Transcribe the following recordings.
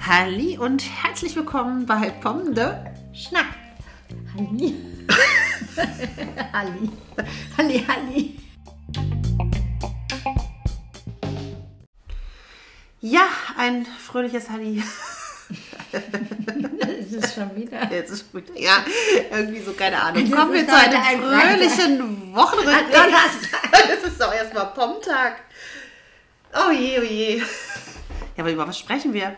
Halli und herzlich willkommen bei Pommende Schnack. Halli. Halli. Halli, Halli. Ja, ein fröhliches Halli. Es ist schon wieder. Jetzt ist gut. Ja, irgendwie so, keine Ahnung. Kommen wir zu einem ein fröhlichen Wochenrückblick. Es ist doch erstmal Pommtag. Oh je, oh je. Ja, aber über was sprechen wir?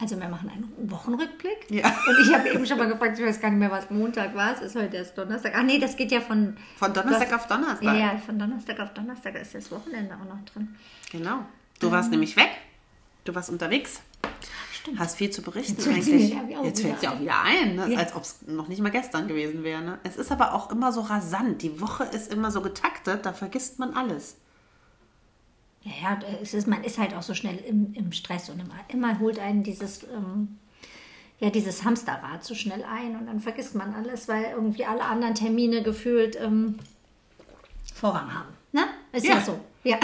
Also wir machen einen Wochenrückblick. Ja. Und ich habe eben schon mal gefragt, ich weiß gar nicht mehr, was Montag war. Es ist heute erst Donnerstag. Ach nee, das geht ja von... Von Donnerstag Du auf Donnerstag. Ja, ja, von Donnerstag auf Donnerstag ist das Wochenende auch noch drin. Genau. Du warst nämlich weg. Du warst unterwegs. Stimmt. Hast viel zu berichten Jetzt eigentlich. ja Jetzt fällt es dir auch wieder ein, ne? Ja. als ob es noch nicht mal gestern gewesen wäre. Ne? Es ist aber auch immer so rasant. Die Woche ist immer so getaktet, da vergisst man alles. Ja, ja, es ist, man ist halt auch so schnell im, im Stress und immer, immer holt einen dieses, ähm, ja, dieses Hamsterrad so schnell ein und dann vergisst man alles, weil irgendwie alle anderen Termine gefühlt ähm, Vorrang haben. Ne? Ist ja, Ja. so. Ja.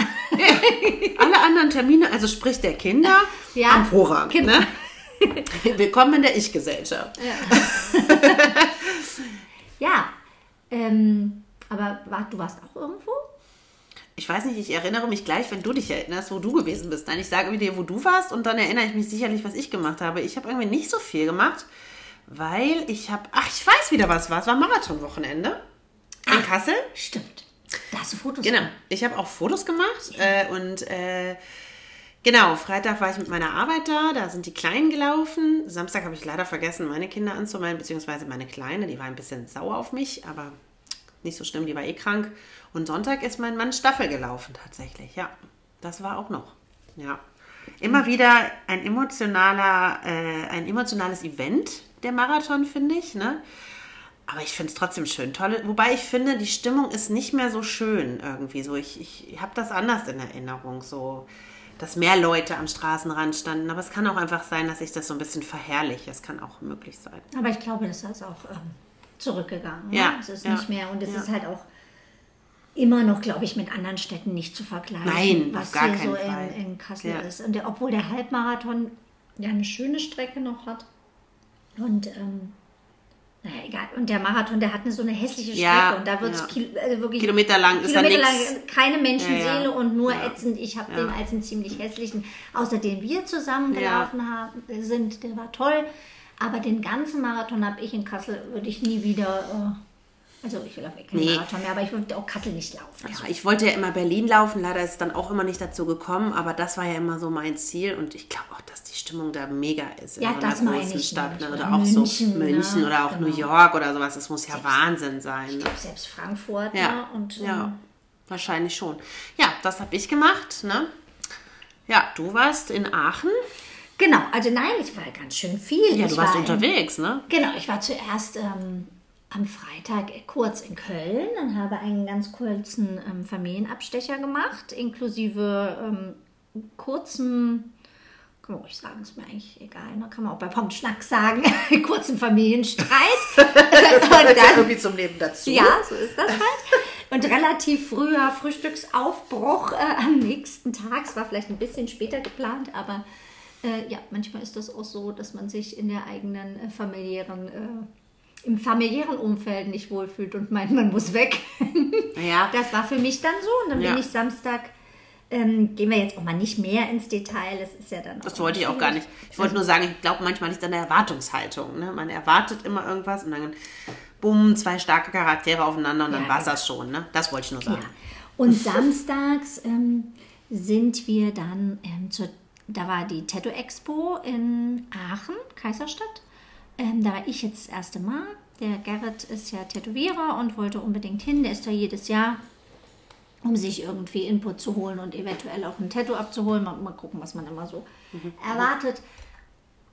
Alle anderen Termine, also sprich der Kinder, Ja. am Vorrang. Ne? Willkommen in der Ich-Gesellschaft. ja. Ähm, aber war, du warst auch irgendwo? Ich weiß nicht, ich erinnere mich gleich, wenn du dich erinnerst, wo du gewesen bist. Nein, ich sage dir, wo du warst und dann erinnere ich mich sicherlich, was ich gemacht habe. Ich habe irgendwie nicht so viel gemacht, weil ich habe, ach, ich weiß wieder, was war. Es war Marathonwochenende in Kassel. Stimmt. Da hast du Fotos Genau. gemacht. Ich habe auch Fotos gemacht äh, und äh, genau, Freitag war ich mit meiner Arbeit da, da sind die Kleinen gelaufen. Samstag habe ich leider vergessen, meine Kinder anzumelden, beziehungsweise meine Kleine, die war ein bisschen sauer auf mich, aber nicht so schlimm, die war eh krank. Und Sonntag ist mein Mann Staffel gelaufen tatsächlich, ja. Das war auch noch, ja. Immer wieder ein emotionaler, äh, ein emotionales Event, der Marathon, finde ich, ne? Aber ich finde es trotzdem schön. Tolle, wobei ich finde, die Stimmung ist nicht mehr so schön irgendwie. So, ich, ich habe das anders in Erinnerung, so, dass mehr Leute am Straßenrand standen. Aber es kann auch einfach sein, dass ich das so ein bisschen verherrliche. Es kann auch möglich sein. Aber ich glaube, das ist auch ähm, zurückgegangen. Ja, Ne? Es ist ja, nicht mehr und es ja. ist halt auch immer noch, glaube ich, mit anderen Städten nicht zu vergleichen, Nein, was hier so in, in Kassel Ja. ist. Und der, obwohl der Halbmarathon ja eine schöne Strecke noch hat. Und ähm, naja, egal. Und der Marathon, der hat eine, so eine hässliche Strecke Ja, und da wird es ja. Kil also wirklich Kilometerlang nix. keine Menschenseele Ja, ja. und nur Ja. ätzend. Ich habe Ja. den als einen ziemlich hässlichen, außerdem wir zusammen gelaufen haben, sind, der war toll. Aber den ganzen Marathon habe ich in Kassel, würde ich nie wieder, äh, also ich laufe eh keinen Nee. Marathon mehr, aber ich würde auch Kassel nicht laufen. Ja, ich wollte ja immer Berlin laufen, leider ist es dann auch immer nicht dazu gekommen, aber das war ja immer so mein Ziel und ich glaube auch, dass die Stimmung da mega ist in Ja, so das einer meine großen ich Stadt. Ne? Oder auch so München, München ne? oder auch Genau. New York oder sowas. Das muss ja Wahnsinn sein. Ne? Ich glaube, selbst Frankfurt Ja, ne? und ja, ähm, wahrscheinlich schon. Ja, das habe ich gemacht. Ne? Ja, du warst in Aachen. Genau, also nein, ich war ganz schön viel. Ja, ich du warst war in- unterwegs, ne? Genau, ich war zuerst ähm, am Freitag kurz in Köln und habe einen ganz kurzen ähm, Familienabstecher gemacht, inklusive ähm, kurzem, kann man ruhig sagen, ist mir eigentlich egal, ne? kann man auch bei Pomschnack sagen, kurzen Familienstreit. und dann, irgendwie zum Leben dazu. ja, so ist das halt. Und relativ früher Frühstücksaufbruch äh, am nächsten Tag. Es war vielleicht ein bisschen später geplant, aber äh, ja, manchmal ist das auch so, dass man sich in der eigenen äh, familiären, äh, im familiären Umfeld nicht wohlfühlt und meint, man muss weg. Ja. Das war für mich dann so. Und dann Ja. bin ich Samstag, ähm, gehen wir jetzt auch mal nicht mehr ins Detail, das ist ja dann Das wollte ich auch gar nicht. Ich wollte nur sagen, ich glaube, manchmal liegt es an der Erwartungshaltung. Ne? Man erwartet immer irgendwas und dann bumm, zwei starke Charaktere aufeinander und dann Ja, war es genau. das schon. Ne? Das wollte ich nur sagen. Ja. Und samstags ähm, sind wir dann ähm, zur, da war die Tattoo Expo in Aachen, Kaiserstadt. Ähm, da war ich jetzt das erste Mal. Der Gerrit ist ja Tätowierer und wollte unbedingt hin. Der ist da jedes Jahr, um sich irgendwie Input zu holen und eventuell auch ein Tattoo abzuholen. Mal, mal gucken, was man immer so erwartet.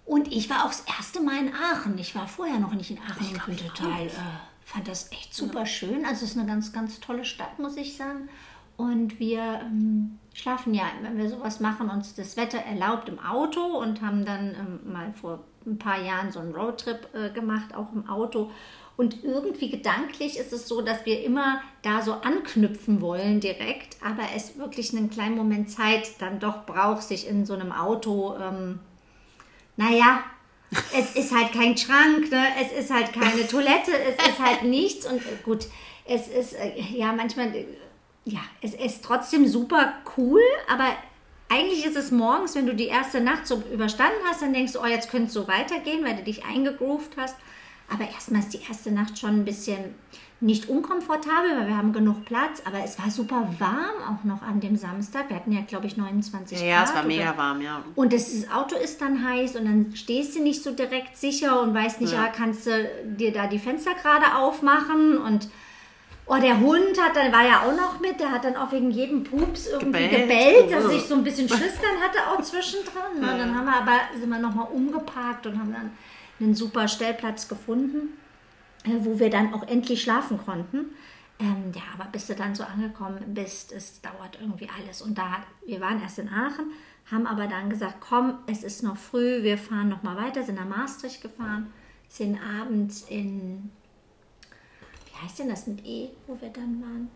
Und ich war auch das erste Mal in Aachen. Ich war vorher noch nicht in Aachen und bin total, äh, fand das echt super schön. Also es ist eine ganz, ganz tolle Stadt, muss ich sagen. Und wir ähm, schlafen ja, wenn wir sowas machen, uns das Wetter erlaubt im Auto und haben dann ähm, mal vor ein paar Jahren so einen Roadtrip äh, gemacht, auch im Auto. Und irgendwie gedanklich ist es so, dass wir immer da so anknüpfen wollen direkt, aber es wirklich einen kleinen Moment Zeit dann doch braucht, sich in so einem Auto, ähm, naja, es ist halt kein Schrank, ne? es ist halt keine Toilette, es ist halt nichts und äh, gut, es ist äh, ja manchmal, äh, ja, es ist trotzdem super cool, aber eigentlich ist es morgens, wenn du die erste Nacht so überstanden hast, dann denkst du, oh, jetzt könnte es so weitergehen, weil du dich eingegroovt hast. Aber erstmal ist die erste Nacht schon ein bisschen nicht unkomfortabel, weil wir haben genug Platz, aber es war super warm auch noch an dem Samstag. Wir hatten ja, glaube ich, 29 Ja, ja, Grad. es war mega oder- warm, ja. Und das, das Auto ist dann heiß und dann stehst du nicht so direkt sicher und weißt nicht, Ja. ja. kannst du dir da die Fenster gerade aufmachen und oh, der Hund hat dann war ja auch noch mit, der hat dann auch wegen jedem Pups irgendwie Gebellt. gebellt, dass Oh. ich so ein bisschen Schiss dann hatte auch zwischendrin. Ne? Dann haben wir aber sind wir nochmal umgeparkt und haben dann einen super Stellplatz gefunden, äh, wo wir dann auch endlich schlafen konnten. Ähm, ja, aber bis du dann so angekommen bist, es dauert irgendwie alles. Und da, wir waren erst in Aachen, haben aber dann gesagt, komm, es ist noch früh, wir fahren noch mal weiter, sind nach Maastricht gefahren, sind abends in, wie heißt denn das mit E, wo wir dann waren?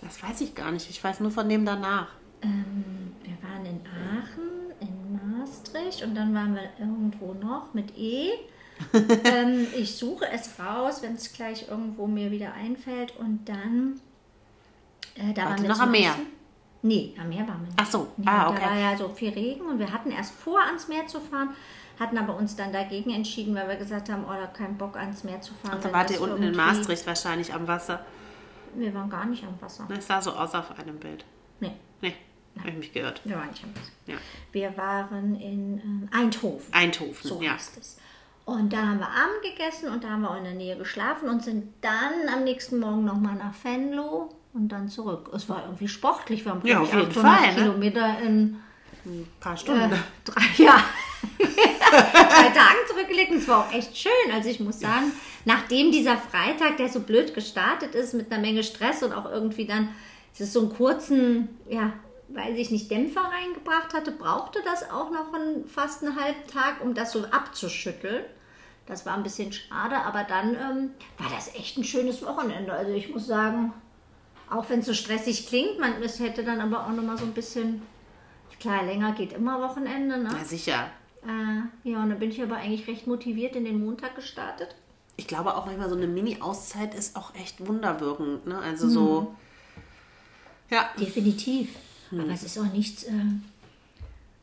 Das weiß ich gar nicht. Ich weiß nur von dem danach. Ähm, wir waren in Aachen, in Maastricht und dann waren wir irgendwo noch mit E. ähm, ich suche es raus, wenn es gleich irgendwo mir wieder einfällt und dann äh, da Wart waren wir noch am Meer? Essen. Nee, am Meer waren wir nicht. Ach so, Nee, ah, Da okay. war ja so viel Regen und wir hatten erst vor, ans Meer zu fahren, hatten aber uns dann dagegen entschieden, weil wir gesagt haben, oh, da keinen Bock ans Meer zu fahren. Und dann wenn wart ihr unten in Maastricht wahrscheinlich am Wasser. Wir waren gar nicht am Wasser. Das sah so aus auf einem Bild. Nee, Nee, habe ich mich geirrt. wir waren nicht am Wasser. Ja. Wir waren in ähm, Eindhoven. Eindhoven, So ja. heißt es. Und da haben wir Abend gegessen und da haben wir auch in der Nähe geschlafen und sind dann am nächsten Morgen nochmal nach Venlo und dann zurück. Es war irgendwie sportlich. Wir haben Ja, auf jeden 800 Fall, ne? Kilometer in Ein paar äh, Stunden. drei, ja, drei Tagen zurückgelegt und es war auch echt schön. Also ich muss sagen, nachdem dieser Freitag, der so blöd gestartet ist, mit einer Menge Stress und auch irgendwie dann, es ist so einen kurzen, ja, weiß ich nicht, Dämpfer reingebracht hatte, brauchte das auch noch einen, fast einen halben Tag, um das so abzuschütteln. Das war ein bisschen schade, aber dann ähm, war das echt ein schönes Wochenende. Also ich muss sagen, auch wenn es so stressig klingt, man hätte dann aber auch noch mal so ein bisschen, klar, länger geht immer Wochenende, ne? Na sicher. Äh, ja, und dann bin ich aber eigentlich recht motiviert in den Montag gestartet. Ich glaube auch manchmal so eine Mini-Auszeit ist auch echt wunderwirkend. Ne? Also Mhm. so. Ja, Definitiv. Hm. Aber es ist auch nichts. Äh,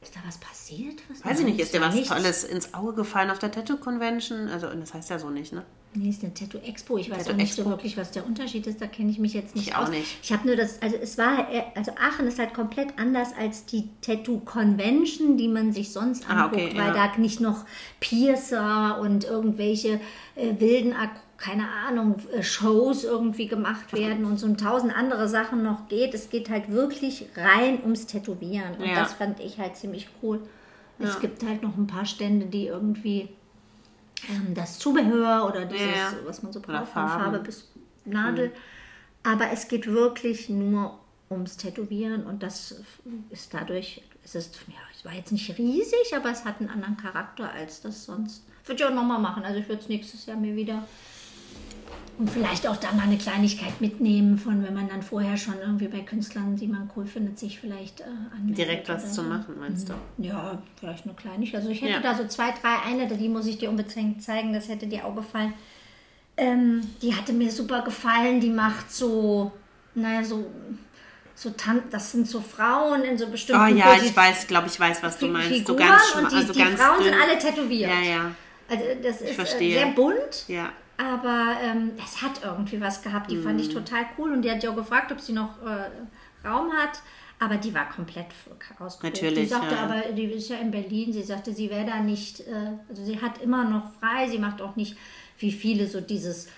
ist da was passiert? Was weiß ich nicht, ist dir was nichts. Tolles ins Auge gefallen auf der Tattoo Convention? Also, das heißt ja so nicht, ne? Nee, ist eine Tattoo Expo. Ich weiß Tattoo auch nicht so wirklich, was der Unterschied ist. Da kenne ich mich jetzt nicht Ich auch aus. nicht. Ich habe nur das, also es war, äh, also Aachen ist halt komplett anders als die Tattoo Convention, die man sich sonst Ah, anguckt, okay, weil ja. da nicht noch Piercer und irgendwelche äh, wilden, keine Ahnung, äh, Shows irgendwie gemacht werden und so ein tausend andere Sachen noch geht. Es geht halt wirklich rein ums Tätowieren. Und Ja. das fand ich halt ziemlich cool. Es gibt halt noch ein paar Stände, die irgendwie ähm, das Zubehör oder dieses, Ja. was man so braucht, von Farben. Farbe bis Nadel. Aber es geht wirklich nur ums Tätowieren und das ist dadurch, es ist, ja, es war jetzt nicht riesig, aber es hat einen anderen Charakter als das sonst. Würde ich auch nochmal machen. Also ich würde es nächstes Jahr mir wieder und vielleicht auch da mal eine Kleinigkeit mitnehmen, von wenn man dann vorher schon irgendwie bei Künstlern, die man cool findet, sich vielleicht äh, anmeldet. Direkt was zu so. machen, meinst du? Ja, vielleicht eine Kleinigkeit. Also ich hätte Ja. da so zwei, drei, eine, die muss ich dir unbedingt zeigen, das hätte dir auch gefallen. Ähm, die hatte mir super gefallen, die macht so, naja, so, so Tan das sind so Frauen in so bestimmten Oh ja, Posi- ich weiß, glaube ich, weiß, was du meinst. So Figuren ganz schma- und die, also die ganz Frauen dünn. sind alle tätowiert. Ja, ja, Also das ist äh, verstehe. sehr bunt. ja. Aber ähm, es hat irgendwie was gehabt. Die fand Mhm. ich total cool. Und die hat ja auch gefragt, ob sie noch äh, Raum hat. Aber die war komplett ausgebucht. Die Natürlich, sagte ja. aber, die ist ja in Berlin, sie sagte, sie wäre da nicht, äh, also sie hat immer noch frei, sie macht auch nicht wie viele so dieses,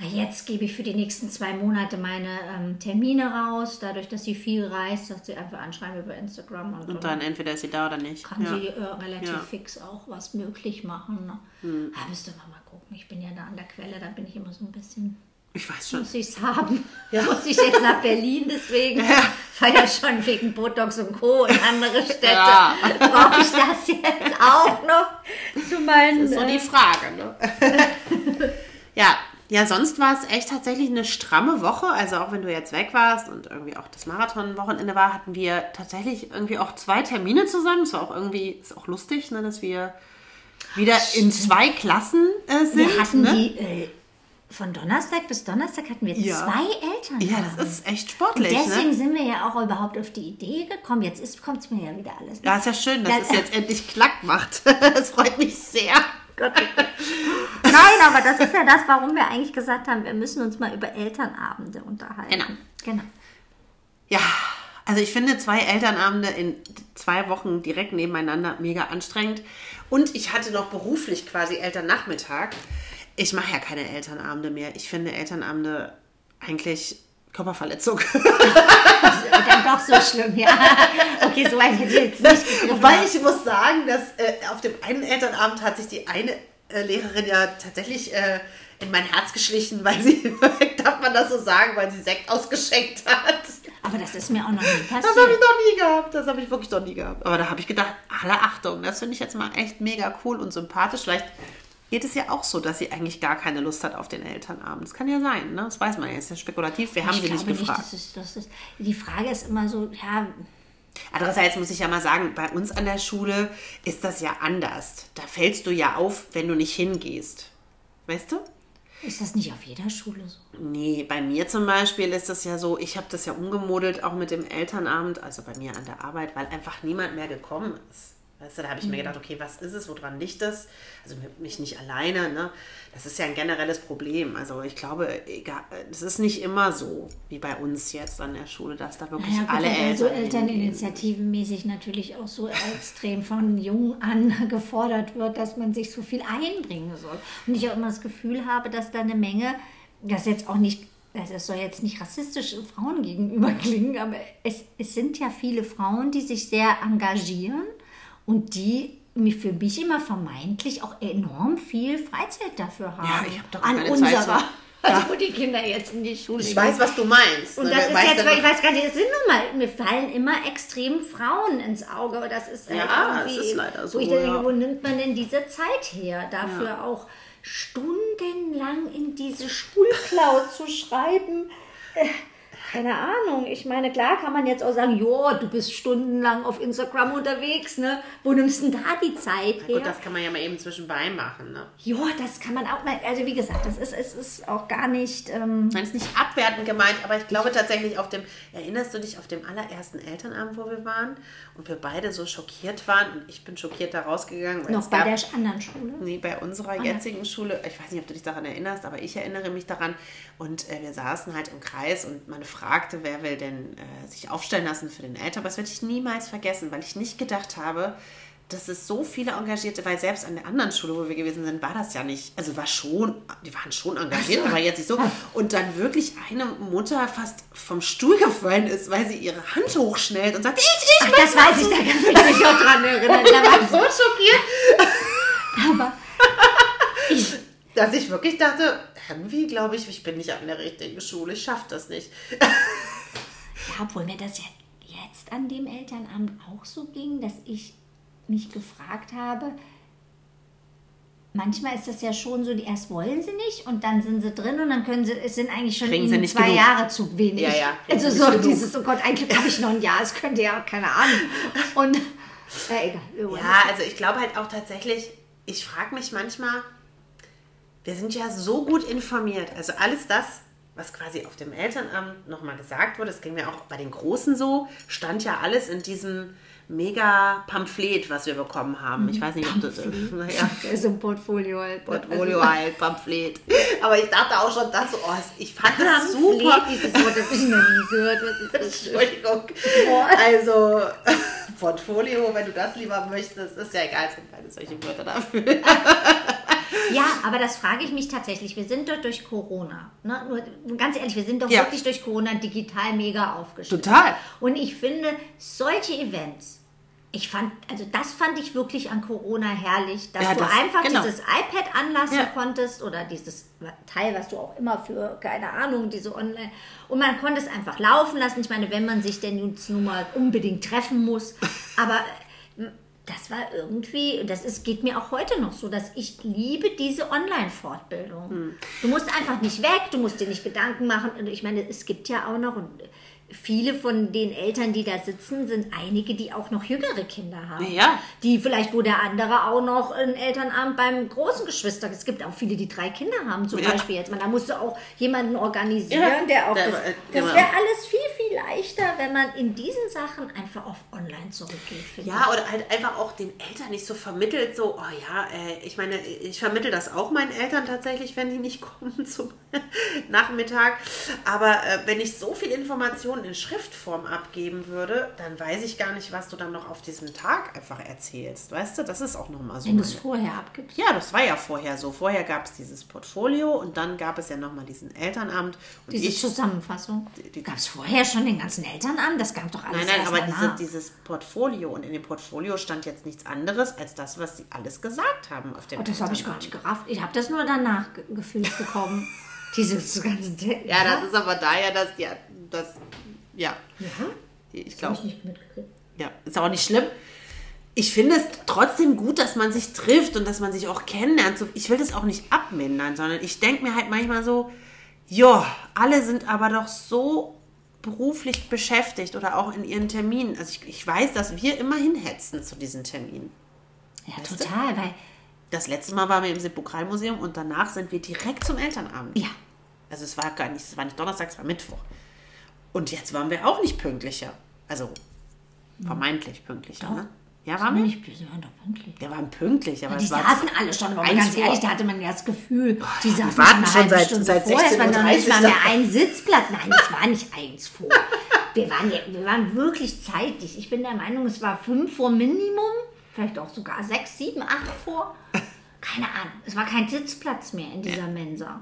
"Na, jetzt gebe ich für die nächsten zwei Monate meine ähm, Termine raus. Dadurch, dass sie viel reist, sagt sie einfach anschreiben über Instagram. Und, Und dann entweder ist sie da oder nicht. kann ja. sie äh, relativ Ja. fix auch was möglich machen. Ne? Hm. Da müsste man mal. Ich bin ja da an der Quelle, da bin ich immer so ein bisschen, Ich weiß schon. muss ich es haben. Muss ich jetzt nach Berlin, deswegen ja schon wegen Botox und Co. in andere Städte. Ja. Brauche ich das jetzt auch noch zu meinen... Das ist so die äh, Frage, ne? ja, Ja, sonst war es echt tatsächlich eine stramme Woche. Also auch wenn du jetzt weg warst und irgendwie auch das Marathon-Wochenende war, hatten wir tatsächlich irgendwie auch zwei Termine zusammen. Es war auch irgendwie, ist auch lustig, ne, dass wir wieder in zwei Klassen äh, sind. Wir hatten ne? die, äh, von Donnerstag bis Donnerstag hatten wir Ja. zwei Eltern. Ja, das ist echt sportlich. Deswegen ne? sind wir ja auch überhaupt auf die Idee gekommen. Jetzt kommt es mir ja wieder alles. Ja, ist ja schön, dass Ja, es jetzt endlich Klack macht. Das freut mich sehr. Gott, oh Gott. Nein, aber das ist ja das, warum wir eigentlich gesagt haben, wir müssen uns mal über Elternabende unterhalten. Genau. Genau. Ja, also ich finde zwei Elternabende in zwei Wochen direkt nebeneinander mega anstrengend. Und ich hatte noch beruflich quasi Elternnachmittag. Ich mache ja keine Elternabende mehr. Ich finde Elternabende eigentlich Körperverletzung. Dann doch so schlimm, ja. Okay, so weit hätte ich jetzt nicht gegriffen. Wobei ich muss sagen, dass äh, auf dem einen Elternabend hat sich die eine äh, Lehrerin ja tatsächlich äh, in mein Herz geschlichen, weil sie, darf man das so sagen, weil sie Sekt ausgeschenkt hat. Aber das ist mir auch noch nie Das habe ich passiert. noch nie gehabt. Das habe ich wirklich noch nie gehabt. Aber da habe ich gedacht, alle Achtung, das finde ich jetzt mal echt mega cool und sympathisch. Vielleicht geht es ja auch so, dass sie eigentlich gar keine Lust hat auf den Elternabend. Das kann ja sein, ne? Das weiß man ja, ist ja spekulativ. Wir haben ich sie glaube nicht gefragt. das ist, das ist, die Frage ist immer so, ja, Andererseits muss ich ja mal sagen, bei uns an der Schule ist das ja anders. Da fällst du ja auf, wenn du nicht hingehst. Weißt du? Ist das nicht auf jeder Schule so? Nee, bei mir zum Beispiel ist das ja so, ich habe das ja umgemodelt, auch mit dem Elternabend, also bei mir an der Arbeit, weil einfach niemand mehr gekommen ist. Weißt du, da habe ich mir gedacht, okay, was ist es, woran liegt das? Also mich nicht alleine, ne? Das ist ja ein generelles Problem. Also ich glaube, egal, es ist nicht immer so, wie bei uns jetzt an der Schule, dass da wirklich Ja, gut, alle weil Eltern. so hingehen. Elterninitiativenmäßig natürlich auch so extrem von jung an gefordert wird, dass man sich so viel einbringen soll. Und ich auch immer das Gefühl habe, dass da eine Menge, das jetzt auch nicht, das soll jetzt nicht rassistisch Frauen gegenüber klingen, aber es, es sind ja viele Frauen, die sich sehr engagieren und die mir- für mich immer vermeintlich auch enorm viel Freizeit dafür haben. Ja, ich hab doch an keine Zeit unserer. so. Also wo die Kinder jetzt in die Schule Ich gehen. weiß, was du meinst. Und ne? das ist jetzt, weil ich weiß gar nicht, es sind nun mal, mir fallen immer extrem Frauen ins Auge. Aber das ist halt Ja, irgendwie, es ist leider so, Wo ich denke, ja. wo nimmt man denn diese Zeit her, dafür auch stundenlang in diese Schulcloud zu schreiben? Keine Ahnung. Ich meine, klar kann man jetzt auch sagen, jo, du bist stundenlang auf Instagram unterwegs, ne? Wo nimmst du denn da die Zeit her? Gut, das kann man ja mal eben zwischenbei machen, ne? ja, das kann man auch mal, also wie gesagt, das ist, es ist auch gar nicht, ähm, Nein, ist nicht abwertend gemeint, aber ich glaube tatsächlich auf dem, erinnerst du dich auf dem allerersten Elternabend, wo wir waren und wir beide so schockiert waren und ich bin schockiert da rausgegangen. Noch bei gab, der anderen Schule. Nee, bei unserer Ah, jetzigen Schule, ich weiß nicht, ob du dich daran erinnerst, aber ich erinnere mich daran. Und äh, wir saßen halt im Kreis und man fragte, wer will denn äh, sich aufstellen lassen für den Eltern. Aber das werde ich niemals vergessen, weil ich nicht gedacht habe, dass es so viele Engagierte, weil selbst an der anderen Schule, wo wir gewesen sind, war das ja nicht, also war schon, die waren schon engagiert, aber jetzt nicht so. Und dann wirklich eine Mutter fast vom Stuhl gefallen ist, weil sie ihre Hand hochschnellt und sagt, ich, ich, Ach, das weiß ich, da kann ich mich auch dran erinnern. Da war so schockiert. Dass ich wirklich dachte, irgendwie glaube ich, ich bin nicht an der richtigen Schule, ich schaffe das nicht. ja, obwohl mir das ja jetzt an dem Elternamt auch so ging, dass ich mich gefragt habe, manchmal ist das ja schon so, die erst wollen sie nicht und dann sind sie drin und dann können sie, es sind eigentlich schon Kriegen ihnen zwei genug. Jahre zu wenig. Ja, ja, Also so genug. dieses, oh Gott, eigentlich habe ich noch ein Jahr, es könnte ja, keine Ahnung. Und, ja, egal. Ja, also ich glaube halt auch tatsächlich, ich frage mich manchmal, wir sind ja so gut informiert. Also alles das, was quasi auf dem Elternamt nochmal gesagt wurde, das ging mir auch bei den Großen so, stand ja alles in diesem mega Pamphlet, was wir bekommen haben. Ich weiß nicht, ob das ja, so ein Portfolio halt. ne? Portfolio halt, Pamphlet. Aber ich dachte auch schon, das, oh, ich fand das super. Dieses Wort habe ich noch nie gehört. Was ist das? Entschuldigung. Also, Portfolio, wenn du das lieber möchtest, ist ja egal, es gibt keine solche Wörter dafür. Ja, aber das frage ich mich tatsächlich. Wir sind dort durch Corona. Ne? Nur, ganz ehrlich, wir sind doch Ja. wirklich durch Corona digital mega aufgestellt. Total. Und ich finde, solche Events, ich fand, also das fand ich wirklich an Corona herrlich, dass Ja, du das- einfach genau. dieses iPad anlassen Ja. konntest oder dieses Teil, was du auch immer für, keine Ahnung, diese Online. Und man konnte es einfach laufen lassen. Ich meine, wenn man sich denn jetzt nun mal unbedingt treffen muss. Aber das war irgendwie, das ist, geht mir auch heute noch so, dass ich liebe diese Online-Fortbildung. Hm. Du musst einfach nicht weg, du musst dir nicht Gedanken machen. Und ich meine, es gibt ja auch noch, und viele von den Eltern, die da sitzen, sind einige, die auch noch jüngere Kinder haben. Ja. Die vielleicht, wo der andere auch noch einen Elternabend beim großen Geschwister. Es gibt auch viele, die drei Kinder haben, zum Ja. Beispiel jetzt. Man, da musst du auch jemanden organisieren, Ja. der auch das. äh, Das wäre alles viel, viel leichter, wenn man in diesen Sachen einfach auf online zurückgeht, Ja, oder halt einfach auch den Eltern nicht so vermittelt, so, oh ja, äh, ich meine, ich vermittel das auch meinen Eltern tatsächlich, wenn die nicht kommen zum Nachmittag. Aber äh, wenn ich so viel Informationen in Schriftform abgeben würde, dann weiß ich gar nicht, was du dann noch auf diesem Tag einfach erzählst. Weißt du, das ist auch nochmal so. Wenn du es vorher abgibst. ja, das war ja vorher so. Vorher gab es dieses Portfolio und dann gab es ja nochmal diesen Elternabend. Und Diese ich, Zusammenfassung. die- Gab es vorher schon den ganzen Elternabend? Das gab doch alles Nein, nein, aber diese, dieses Portfolio und in dem Portfolio stand jetzt nichts anderes als das, was sie alles gesagt haben auf dem Oh, das habe ich gar nicht gerafft. Ich habe das nur danach ge gefühlt bekommen. Dieses ganze Ja, das ist aber daher, dass ja, das ja, Ja? ich Habe glaube, ich nicht mitgekriegt. ja, ist auch nicht schlimm. Ich finde es trotzdem gut, dass man sich trifft und dass man sich auch kennenlernt. Ich will das auch nicht abmindern, sondern ich denke mir halt manchmal so, ja, alle sind aber doch so beruflich beschäftigt oder auch in ihren Terminen. Also ich, ich weiß, dass wir immer hinhetzen zu diesen Terminen. Ja, Weißt du? total, weil, Das letzte Mal waren wir im Sepulkralmuseum und danach sind wir direkt zum Elternabend. ja, Also es war gar nicht, es war nicht Donnerstag, es war Mittwoch. Und jetzt waren wir auch nicht pünktlicher. Also vermeintlich pünktlicher, Doch. ne? Ja, waren wir nicht, wir waren doch pünktlich. Wir waren pünktlich, aber Die es war saßen alle schon, aber ganz ehrlich, da hatte man ja das Gefühl, die saßen warten schon seit- Stunde seit vorher. Es war nicht 16:30 mal mehr da. ein Sitzplatz. Nein, es war nicht eins vor. Wir waren, ja, wir waren wirklich zeitig. Ich bin der Meinung, es war fünf vor Minimum, vielleicht auch sogar sechs, sieben, acht vor. Keine Ahnung. Es war kein Sitzplatz mehr in dieser Mensa.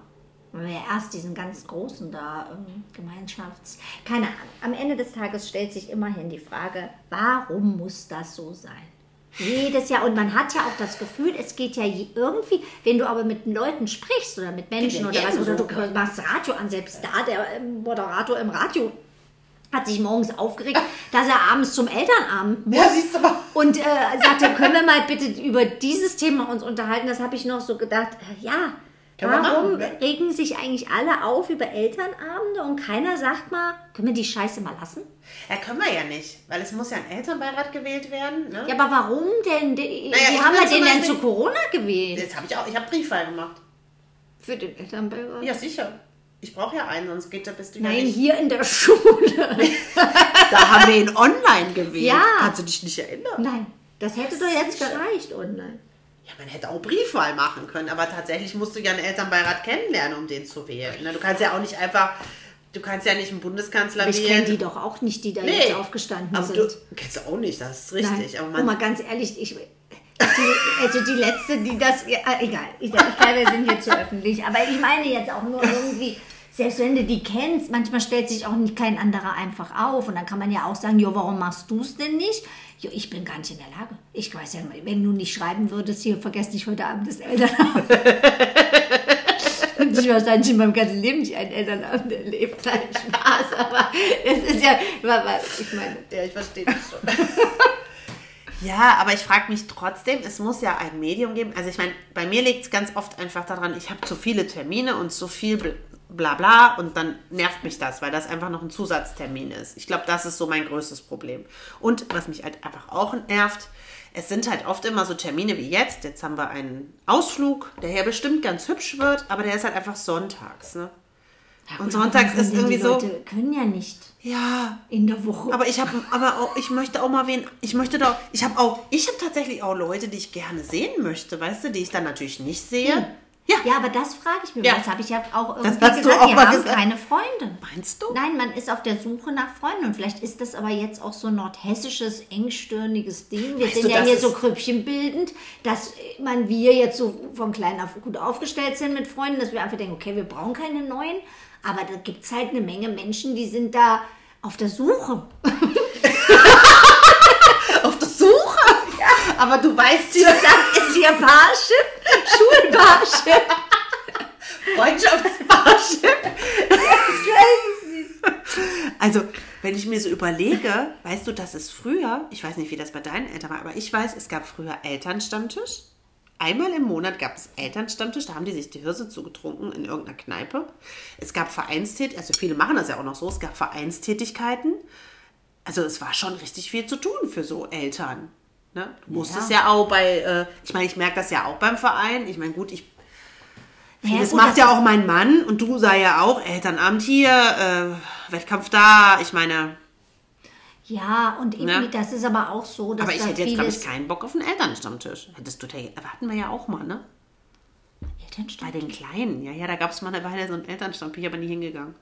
Erst diesen ganz großen da ähm, Gemeinschafts... Keine Ahnung. Am Ende des Tages stellt sich immerhin die Frage, warum muss das so sein? Jedes Jahr. Und man hat ja auch das Gefühl, es geht ja irgendwie, wenn du aber mit Leuten sprichst oder mit Menschen oder was, oder du machst Radio an, selbst da, der ähm, Moderator im Radio hat sich morgens aufgeregt, dass er abends zum Elternabend muss. Ja, siehst du mal. Und äh, sagte, können wir mal bitte über dieses Thema uns unterhalten? Das habe ich noch so gedacht, äh, ja. Warum ne? regen sich eigentlich alle auf über Elternabende und keiner sagt mal, können wir die Scheiße mal lassen? Ja, können wir ja nicht, weil es muss ja ein Elternbeirat gewählt werden. Ne? Ja, aber warum denn? Die, Naja, wie haben wir den denn zu Corona gewählt? Das habe ich auch. Ich habe Briefwahl gemacht. Für den Elternbeirat? Ja, sicher. Ich brauche ja einen, sonst geht da bist du ja Nein, nicht. hier in der Schule. Da haben wir ihn online gewählt. Ja. Kannst du dich nicht erinnern? Nein, das hätte doch jetzt gereicht online. Ja, man hätte auch Briefwahl machen können, aber tatsächlich musst du ja einen Elternbeirat kennenlernen, um den zu wählen. ne? Du kannst ja auch nicht einfach, du kannst ja nicht einen Bundeskanzler ich wählen. kenne die doch auch nicht, die da Nee. jetzt aufgestanden aber sind. du kennst du auch nicht, das ist richtig. Nein. Aber Guck man, mal, ganz ehrlich, ich, die, also die letzte, die das, ja, egal, ich, ich glaube, wir sind jetzt zu öffentlich, aber ich meine jetzt auch nur irgendwie, selbst wenn du die kennst, manchmal stellt sich auch nicht kein anderer einfach auf und dann kann man ja auch sagen, jo, warum machst du es denn nicht? Jo, ich bin gar nicht in der Lage. Ich weiß ja, wenn du nicht schreiben würdest, hier, vergesst nicht heute Abend das Elternabend. Ich wahrscheinlich in meinem ganzen Leben nicht einen Elternabend erlebt. Nein, Spaß, aber es ist ja, ich meine, ja, ich verstehe das schon. ja, aber ich frage mich trotzdem, es muss ja ein Medium geben. Also ich meine, bei mir liegt es ganz oft einfach daran, ich habe zu viele Termine und zu viel bla bla und dann nervt mich das, weil das einfach noch ein Zusatztermin ist. Ich glaube, das ist so mein größtes Problem. Und was mich halt einfach auch nervt, es sind halt oft immer so Termine wie jetzt. Jetzt haben wir einen Ausflug, der ja bestimmt ganz hübsch wird, aber der ist halt einfach sonntags. Ne? Und sonntags ist die irgendwie so, Leute können ja nicht ja, in der Woche. aber ich habe, aber auch, ich möchte auch mal wen, ich möchte doch, ich habe auch, ich habe tatsächlich auch Leute, die ich gerne sehen möchte, weißt du, die ich dann natürlich nicht sehe. Hm. Ja. Ja, aber das frage ich mich. Ja. Das habe ich ja auch irgendwie du gesagt. auch Wir mal haben gesagt. keine Freunde. Meinst du? Nein, man ist auf der Suche nach Freunden. Und vielleicht ist das aber jetzt auch so ein nordhessisches, engstirniges Ding. Wir Weißt sind du, ja das hier so krüppchenbildend, dass man wir jetzt so von klein auf gut aufgestellt sind mit Freunden, dass wir einfach denken, okay, wir brauchen keine neuen. Aber da gibt es halt eine Menge Menschen, die sind da auf der Suche. Auf der Suche? Ja. Aber du weißt ja, Das ist hier Barship, Schulbarship. Freundschaftsbarship. Ich weiß es nicht. Also, wenn ich mir so überlege, weißt du, dass es früher, ich weiß nicht, wie das bei deinen Eltern war, aber ich weiß, es gab früher Elternstammtisch. Einmal im Monat gab es Elternstammtisch, da haben die sich die Hirse zugetrunken in irgendeiner Kneipe. Es gab Vereinstätigkeiten, also viele machen das ja auch noch so, es gab Vereinstätigkeiten. Also es war schon richtig viel zu tun für so Eltern. Ne? Du musstest ja, auch bei, äh, ich meine, ich merke das ja auch beim Verein. Ich meine, gut, ich Ja, das gut, macht das ja auch mein Mann und du sei ja auch Elternabend hier, äh, Wettkampf da. Ich meine, Ja, und irgendwie, Ne? das ist aber auch so, dass aber ich da hätte jetzt, glaube ich, keinen Bock auf einen Elternstammtisch. Hättest du, da- hatten wir ja auch mal, ne? Bei Elternstammtisch? den Kleinen. Ja, ja, da gab es mal eine Weile so einen ich aber nie hingegangen.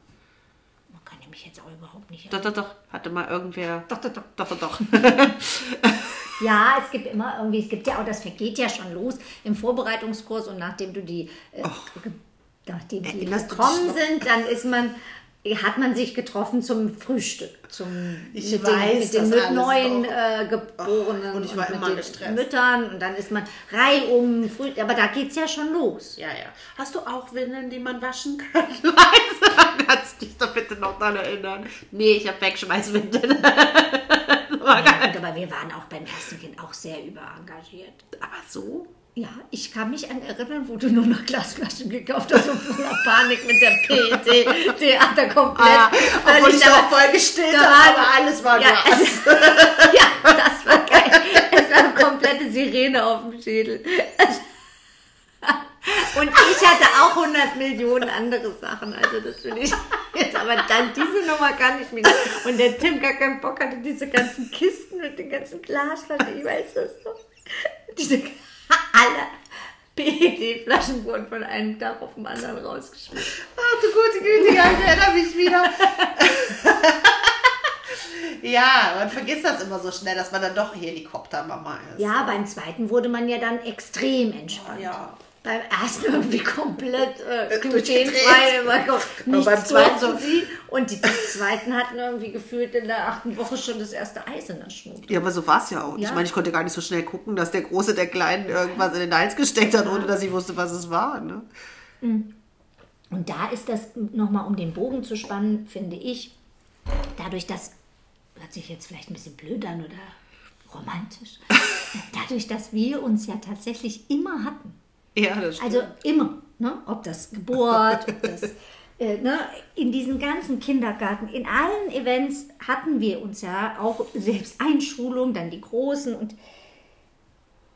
Man kann mich jetzt auch überhaupt nicht... Doch, doch, doch, hatte mal irgendwer. Doch, doch, doch. Doch, doch, doch. Ja, es gibt immer irgendwie, es gibt ja auch, das vergeht ja schon los im Vorbereitungskurs und nachdem du die, äh, nachdem die du gekommen sind, dann ist man, hat man sich getroffen zum Frühstück, zum Ich mit weiß den, mit den neuen äh, Geborenen und ich war mit immer den gestresst. Müttern und dann ist man reihum, früh, aber da geht's ja schon los. Ja, ja. Hast du auch Windeln, die man waschen kann? Kannst dich doch bitte noch daran erinnern. Nee, ich habe Wegschmeißwindeln. gut, aber wir waren auch beim ersten Kind auch sehr überengagiert. Aber so? Ja, ich kann mich an erinnern, wo du nur noch Glasflaschen gekauft hast und voller Panik mit der PET-Theater komplett. Ah, obwohl ich da- auch voll gestillt habe, war- aber alles war ja, Glas. es, ja, das war geil. Es war eine komplette Sirene auf dem Schädel. Und ich hatte auch 100 Millionen andere Sachen. Also das will ich jetzt. Aber dann diese Nummer kann ich mir nicht. Und der Tim gar keinen Bock hatte, diese ganzen Kisten mit den ganzen Glasflaschen. Ich weiß das noch. Diese alle PET-Flaschen wurden von einem Tag auf den anderen rausgeschmissen. Ach du gute Güte, ja, ich erinnere mich wieder. ja, man vergisst das immer so schnell, dass man dann doch Helikoptermama ist. Ja, beim zweiten wurde man ja dann extrem entspannt. Ja. Beim ersten irgendwie komplett äh, durchgedreht. glutenfrei, nichts beim zweiten so- sie. Und die, die zweiten hatten irgendwie gefühlt in der achten Woche schon das erste Eis in der Schnute. Ja, aber so war es ja auch. Ja. Ich meine, ich konnte gar nicht so schnell gucken, dass der Große der Kleinen irgendwas in den Hals gesteckt hat, ohne dass ich wusste, was es war. Ne? Und da ist das, nochmal um den Bogen zu spannen, finde ich, dadurch, dass, hört sich jetzt vielleicht ein bisschen blöd an oder romantisch, dadurch, dass wir uns ja tatsächlich immer hatten. Ja, das stimmt. Also immer, ne? ob das Geburt, ob das äh, ne? in diesen ganzen Kindergarten, in allen Events hatten wir uns ja auch selbst Einschulung, dann die Großen und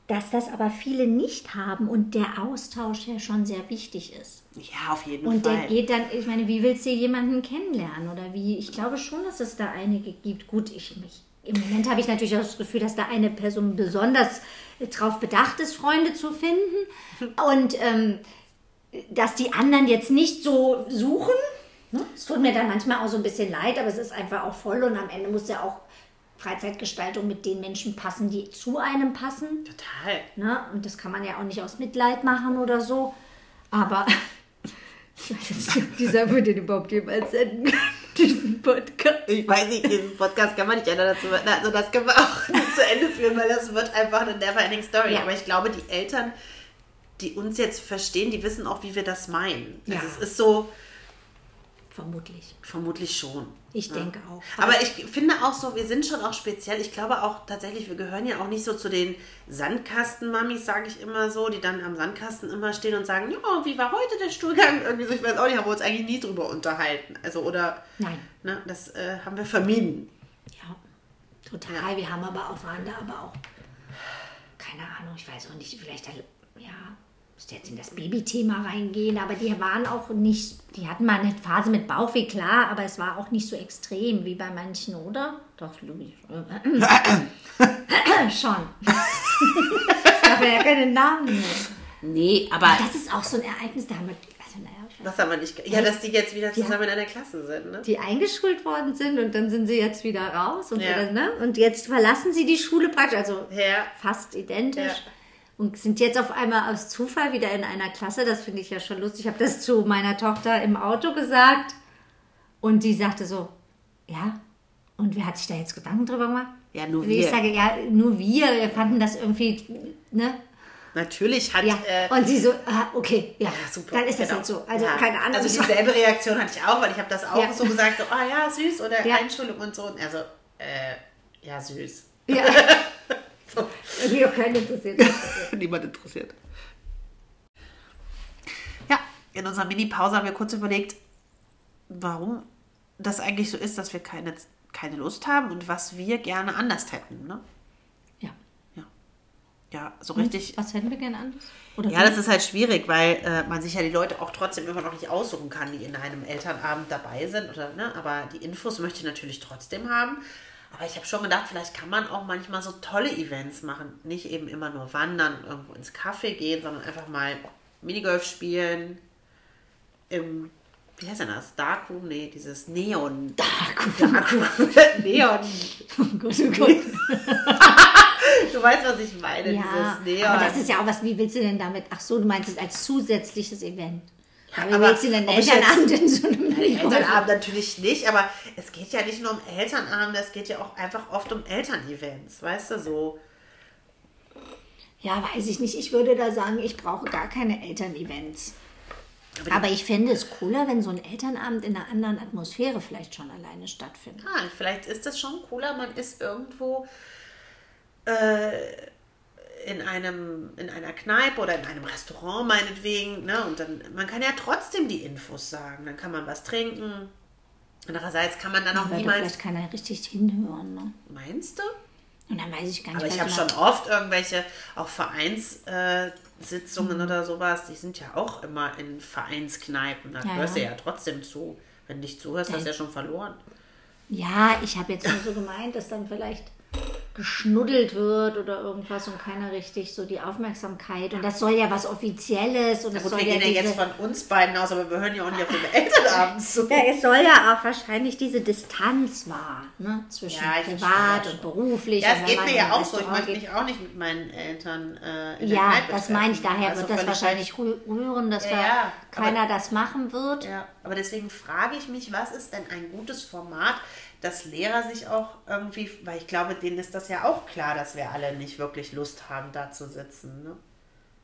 dass das aber viele nicht haben und der Austausch ja schon sehr wichtig ist. ja, auf jeden Und Fall. der geht dann, ich meine, wie willst du jemanden kennenlernen oder wie? Ich glaube schon, dass es da einige gibt. Gut, ich mich. Im Moment habe ich natürlich auch das Gefühl, dass da eine Person besonders darauf bedacht ist, Freunde zu finden. Und ähm, dass die anderen jetzt nicht so suchen. Ne? Es tut mir dann manchmal auch so ein bisschen leid, aber es ist einfach auch voll und am Ende muss ja auch Freizeitgestaltung mit den Menschen passen, die zu einem passen. Total. Ne? Und das kann man ja auch nicht aus Mitleid machen oder so. Aber ich weiß jetzt nicht, ob dieser würde den überhaupt jemals senden kann, diesen Podcast. Ich weiß nicht, diesen Podcast kann man nicht ändern dazu. Also das können wir auch nicht zu Ende führen, weil das wird einfach eine never-ending Story. Ja. Aber ich glaube, die Eltern, die uns jetzt verstehen, die wissen auch, wie wir das meinen. Also Ja. es ist so, Vermutlich. vermutlich schon. Ich denke auch. Aber ich finde auch so, wir sind schon auch speziell. Ich glaube auch tatsächlich, wir gehören ja auch nicht so zu den Sandkasten-Mamis, sage ich immer so, die dann am Sandkasten immer stehen und sagen, ja, wie war heute der Stuhlgang? Irgendwie so, ich weiß auch nicht, haben wir uns eigentlich nie drüber unterhalten. Also, oder, Nein. ne, das äh, haben wir vermieden. Ja, total. Wir haben aber auch, waren da aber auch, keine Ahnung, ich weiß auch nicht, vielleicht, ja, müsste jetzt in das Babythema reingehen, aber die waren auch nicht, die hatten mal eine Phase mit Bauchweh, klar, aber es war auch nicht so extrem wie bei manchen, oder? Doch, Louis. Schon. Darf ja keine Namen nennen. Nee, aber Das ist auch so ein Ereignis, da haben wir, also naja, das haben wir nicht. Ja, dass die jetzt wieder zusammen in einer Klasse sind, ne? die eingeschult worden sind und dann sind sie jetzt wieder raus und, Ja. wieder, ne? und jetzt verlassen sie die Schule praktisch, also Ja. fast identisch. Ja. Und sind jetzt auf einmal aus Zufall wieder in einer Klasse. Das finde ich ja schon lustig. Ich habe das zu meiner Tochter im Auto gesagt. Und die sagte so, ja, und wer hat sich da jetzt Gedanken drüber gemacht? Ja, nur Wie ich wir. sage, ja, nur wir. Wir fanden das irgendwie, ne? natürlich hat. Ja. Äh, und sie so, ah, okay, ja, ja, super. dann ist das genau. halt so. Also Ja. keine Ahnung. Also dieselbe Reaktion hatte ich auch, weil ich habe das auch so gesagt, so, ah ja, süß oder Ja. Einschulung und so. Und also, äh, ja, süß. ja. Irgendwie auch keinen interessiert. Niemand interessiert. Ja, in unserer Mini-Pause haben wir kurz überlegt, warum das eigentlich so ist, dass wir keine, keine Lust haben und was wir gerne anders hätten. Ne? Ja. Ja. Ja, so richtig. Was hätten wir gerne anders? Oder Ja, das ist halt schwierig, weil äh, man sich ja die Leute auch trotzdem immer noch nicht aussuchen kann, die in einem Elternabend dabei sind. Oder, ne? Aber die Infos möchte ich natürlich trotzdem haben. Aber ich habe schon gedacht, vielleicht kann man auch manchmal so tolle Events machen. Nicht eben immer nur wandern, irgendwo ins Café gehen, sondern einfach mal Minigolf spielen. Im, wie heißt denn das? Dark Room? Nee, dieses Neon. Dark Dark Room. Neon. Oh Gott, oh Gott. Du weißt, was ich meine, Ja, dieses Neon. aber das ist ja auch was, wie willst du denn damit, ach so, du meinst es als zusätzliches Event. Aber denn ob ich Elternabend in so einem Elternabend natürlich nicht, aber es geht ja nicht nur um Elternabend, es geht ja auch einfach oft um Elternevents, weißt du, so. Ja, weiß ich nicht. Ich würde da sagen, ich brauche gar keine Elternevents. Aber Aber ich fände es cooler, wenn so ein Elternabend in einer anderen Atmosphäre vielleicht schon alleine stattfindet. Ah, vielleicht ist das schon cooler, man ist irgendwo äh, in, einem, in einer Kneipe oder in einem Restaurant meinetwegen, ne? Und dann, man kann ja trotzdem die Infos sagen, dann kann man was trinken. Andererseits kann man dann auch niemals, vielleicht keiner richtig hinhören. Ne? meinst du? Und dann weiß ich gar nicht, Aber ich habe schon oft irgendwelche, auch Vereinssitzungen Sitzungen oder sowas, die sind ja auch immer in Vereinskneipen. Da Ja, hörst du ja. ja trotzdem zu. Wenn du nicht zuhörst, hast du ja schon verloren. Ja, ich habe jetzt nur so gemeint, dass dann vielleicht geschnuddelt wird oder irgendwas und keiner richtig so die Aufmerksamkeit. Und das soll ja was Offizielles und Na es gut, soll wir ja gehen ja jetzt von uns beiden aus, aber wir hören ja auch nicht auf den Elternabend zu. ja, es soll ja auch wahrscheinlich diese Distanz wahren, ne? zwischen Ja, privat und beruflich. Ja, wenn geht mir ja auch so. Ich möchte mich auch nicht mit meinen Eltern äh, in der Ja, das meine ich. Daher Also wird das wahrscheinlich rü- rühren, dass Ja, da ja, aber- keiner das machen wird. Ja, aber deswegen frage ich mich, was ist denn ein gutes Format, dass Lehrer sich auch irgendwie, weil ich glaube, denen ist das ja auch klar, dass wir alle nicht wirklich Lust haben, da zu sitzen, ne?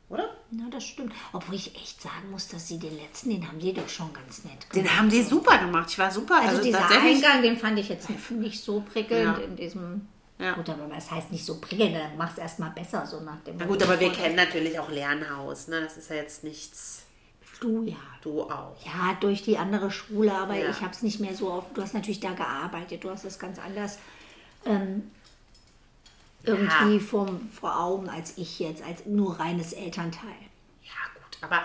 Oder? Ja, das stimmt. Obwohl ich echt sagen muss, dass sie den letzten, den haben die doch schon ganz nett gemacht. Den haben die super gemacht. Ich war super. Also, Also, dieser. Eingang, den fand ich jetzt nicht so prickelnd Ja. in diesem. Ja. Gut, aber das heißt nicht so prickelnd, dann mach's erstmal besser, so nach dem Na gut, aber wir kennen natürlich auch Lernhaus, ne? Das ist ja jetzt nichts. Du ja. Du auch. Ja, durch die andere Schule, aber Ja. ich habe es nicht mehr so oft. Du hast natürlich da gearbeitet, du hast es ganz anders ähm, irgendwie vom, vor Augen als ich jetzt, als nur reines Elternteil. Ja, gut, aber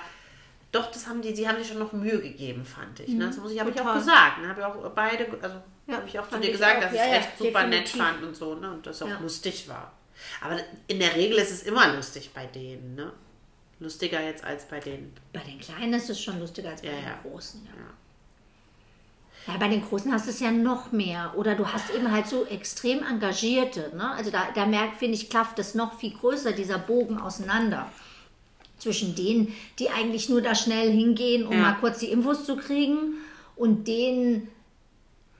doch, das haben die, die haben sich schon noch Mühe gegeben, fand ich. Ne? Das muss ich, habe ich auch gesagt. Ne? Habe ich auch beide, also Ja, habe ich auch zu dir ich gesagt, auch. dass Ja, es ja, echt super nett fand und so, ne? Und das auch Ja. lustig war. Aber in der Regel ist es immer lustig bei denen, ne? Lustiger jetzt als bei denen. Bei den Kleinen ist es schon lustiger als bei Ja, den ja. Großen. Ja. ja, bei den Großen hast du es ja noch mehr. Oder du hast eben halt so extrem Engagierte. Ne? Also da, da merkt, finde ich, klafft es noch viel größer, dieser Bogen auseinander. Zwischen denen, die eigentlich nur da schnell hingehen, um Ja. mal kurz die Infos zu kriegen, und denen,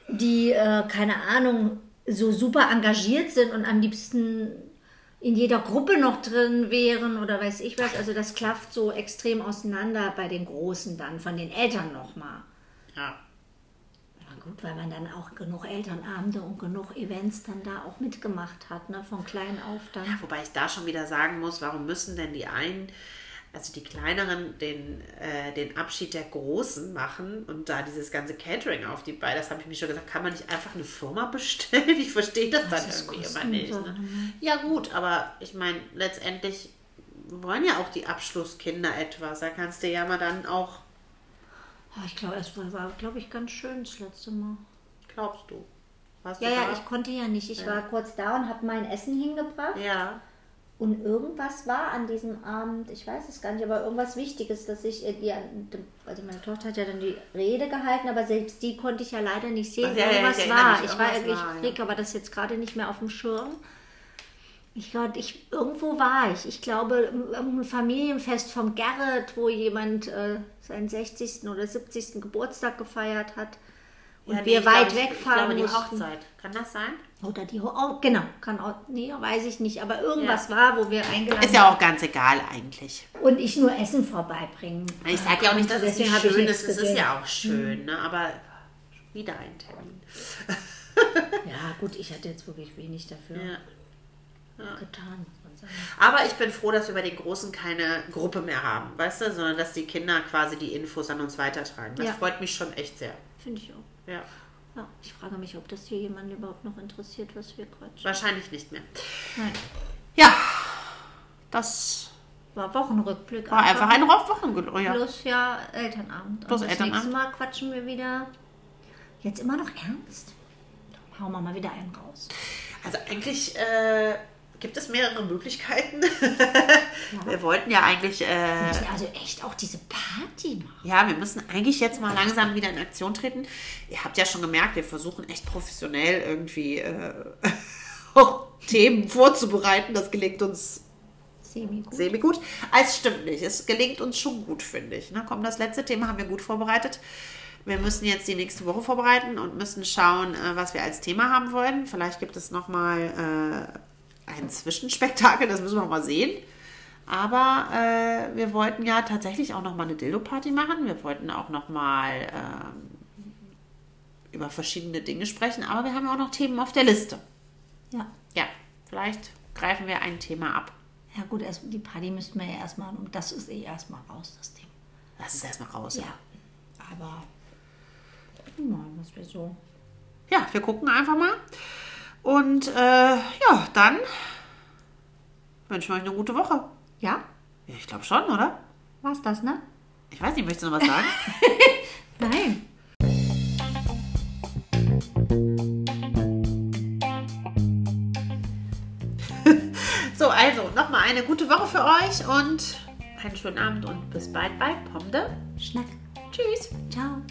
die, äh, keine Ahnung, so super engagiert sind und am liebsten in jeder Gruppe noch drin wären oder weiß ich was. Also das klafft so extrem auseinander bei den Großen dann, von den Eltern nochmal. Ja. Na gut, weil man dann auch genug Elternabende und genug Events dann da auch mitgemacht hat, ne? von klein auf dann. Ja, wobei ich da schon wieder sagen muss, warum müssen denn die einen, also die kleineren, den, äh, den Abschied der Großen machen und da dieses ganze Catering auf die Beine, das habe ich mir schon gesagt, kann man nicht einfach eine Firma bestellen? Ich verstehe das, dann ist irgendwie immer nicht. Ne? Ne? Ja gut, aber ich meine, letztendlich wollen ja auch die Abschlusskinder etwas. Da kannst du ja mal dann auch, Ah, ich glaube, es war, glaube ich, ganz schön das letzte Mal. glaubst du? Warst Ja, du ja, da? ich konnte ja nicht. Ich war kurz da und habe mein Essen hingebracht. Ja, Und irgendwas war an diesem Abend, ich weiß es gar nicht, aber irgendwas Wichtiges, dass ich, die, also meine Tochter hat ja dann die Rede gehalten, aber selbst die konnte ich ja leider nicht sehen. Ach ja, ja, irgendwas erinnere war. ich war, ich war, ja. kriege aber das jetzt gerade nicht mehr auf dem Schirm. Ich glaube, ich, irgendwo war ich. Ich glaube, irgendein Familienfest vom Gerrit, wo jemand äh, seinen 60. oder 70. Geburtstag gefeiert hat. Und Ja, nee, wir ich weit glaube, ich- wegfahren Ich glaube, die mussten. Hochzeit. Kann das sein? Oder die Ho oh, genau, kann auch, nee, weiß ich nicht, aber irgendwas war, wo wir eingeladen Ist ja auch ganz egal eigentlich. und ich nur Essen vorbeibringen. Ich sage ja auch nicht, dass es nicht schön ist. Es ist ja auch schön, ne? aber wieder ein Termin. Ja, gut, ich hatte jetzt wirklich wenig dafür Ja. getan. Aber ich bin froh, dass wir bei den Großen keine Gruppe mehr haben, weißt du, sondern dass die Kinder quasi die Infos an uns weitertragen. Das Ja. freut mich schon echt sehr. Finde ich auch. Ja. Ja, ich frage mich, ob das hier jemand überhaupt noch interessiert, was wir quatschen. Wahrscheinlich nicht mehr. Nein. Ja, das War Wochenrückblick. war einfach ein Wochengeläut. Ja. Plus ja Elternabend. Plus Und das Elternabend. nächste Mal quatschen wir wieder. Jetzt immer noch ernst? Dann hauen wir mal wieder einen raus. Also eigentlich äh, gibt es mehrere Möglichkeiten. Wir wollten ja eigentlich, äh, Wir müssen also echt auch diese Party machen. ja, wir müssen eigentlich jetzt mal langsam wieder in Aktion treten. Ihr habt ja schon gemerkt, wir versuchen echt professionell irgendwie äh, auch Themen vorzubereiten. Das gelingt uns Semi gut. semi gut. Es stimmt nicht. Es gelingt uns schon gut, finde ich. Na, komm, das letzte Thema haben wir gut vorbereitet. Wir müssen jetzt die nächste Woche vorbereiten und müssen schauen, äh, was wir als Thema haben wollen. Vielleicht gibt es nochmal äh, ein Zwischenspektakel, das müssen wir mal sehen. Aber äh, wir wollten ja tatsächlich auch nochmal eine Dildo-Party machen. Wir wollten auch nochmal ähm, über verschiedene Dinge sprechen. Aber wir haben ja auch noch Themen auf der Liste. Ja. Ja, vielleicht greifen wir ein Thema ab. Ja gut, erst, die Party müssten wir ja erstmal, und das ist eh erstmal raus, das Thema. Lass es erstmal raus. Ja. Aber wir mal, was wir so. ja, wir gucken einfach mal. Und äh, ja, dann wünschen wir euch eine gute Woche. Ja? Ja, ich glaube schon, oder? War's das, ne? Ich weiß nicht, möchtest du noch was sagen? Nein. so, also nochmal eine gute Woche für euch und einen schönen Abend und bis bald bei Pomde. Schnack. Tschüss. Ciao.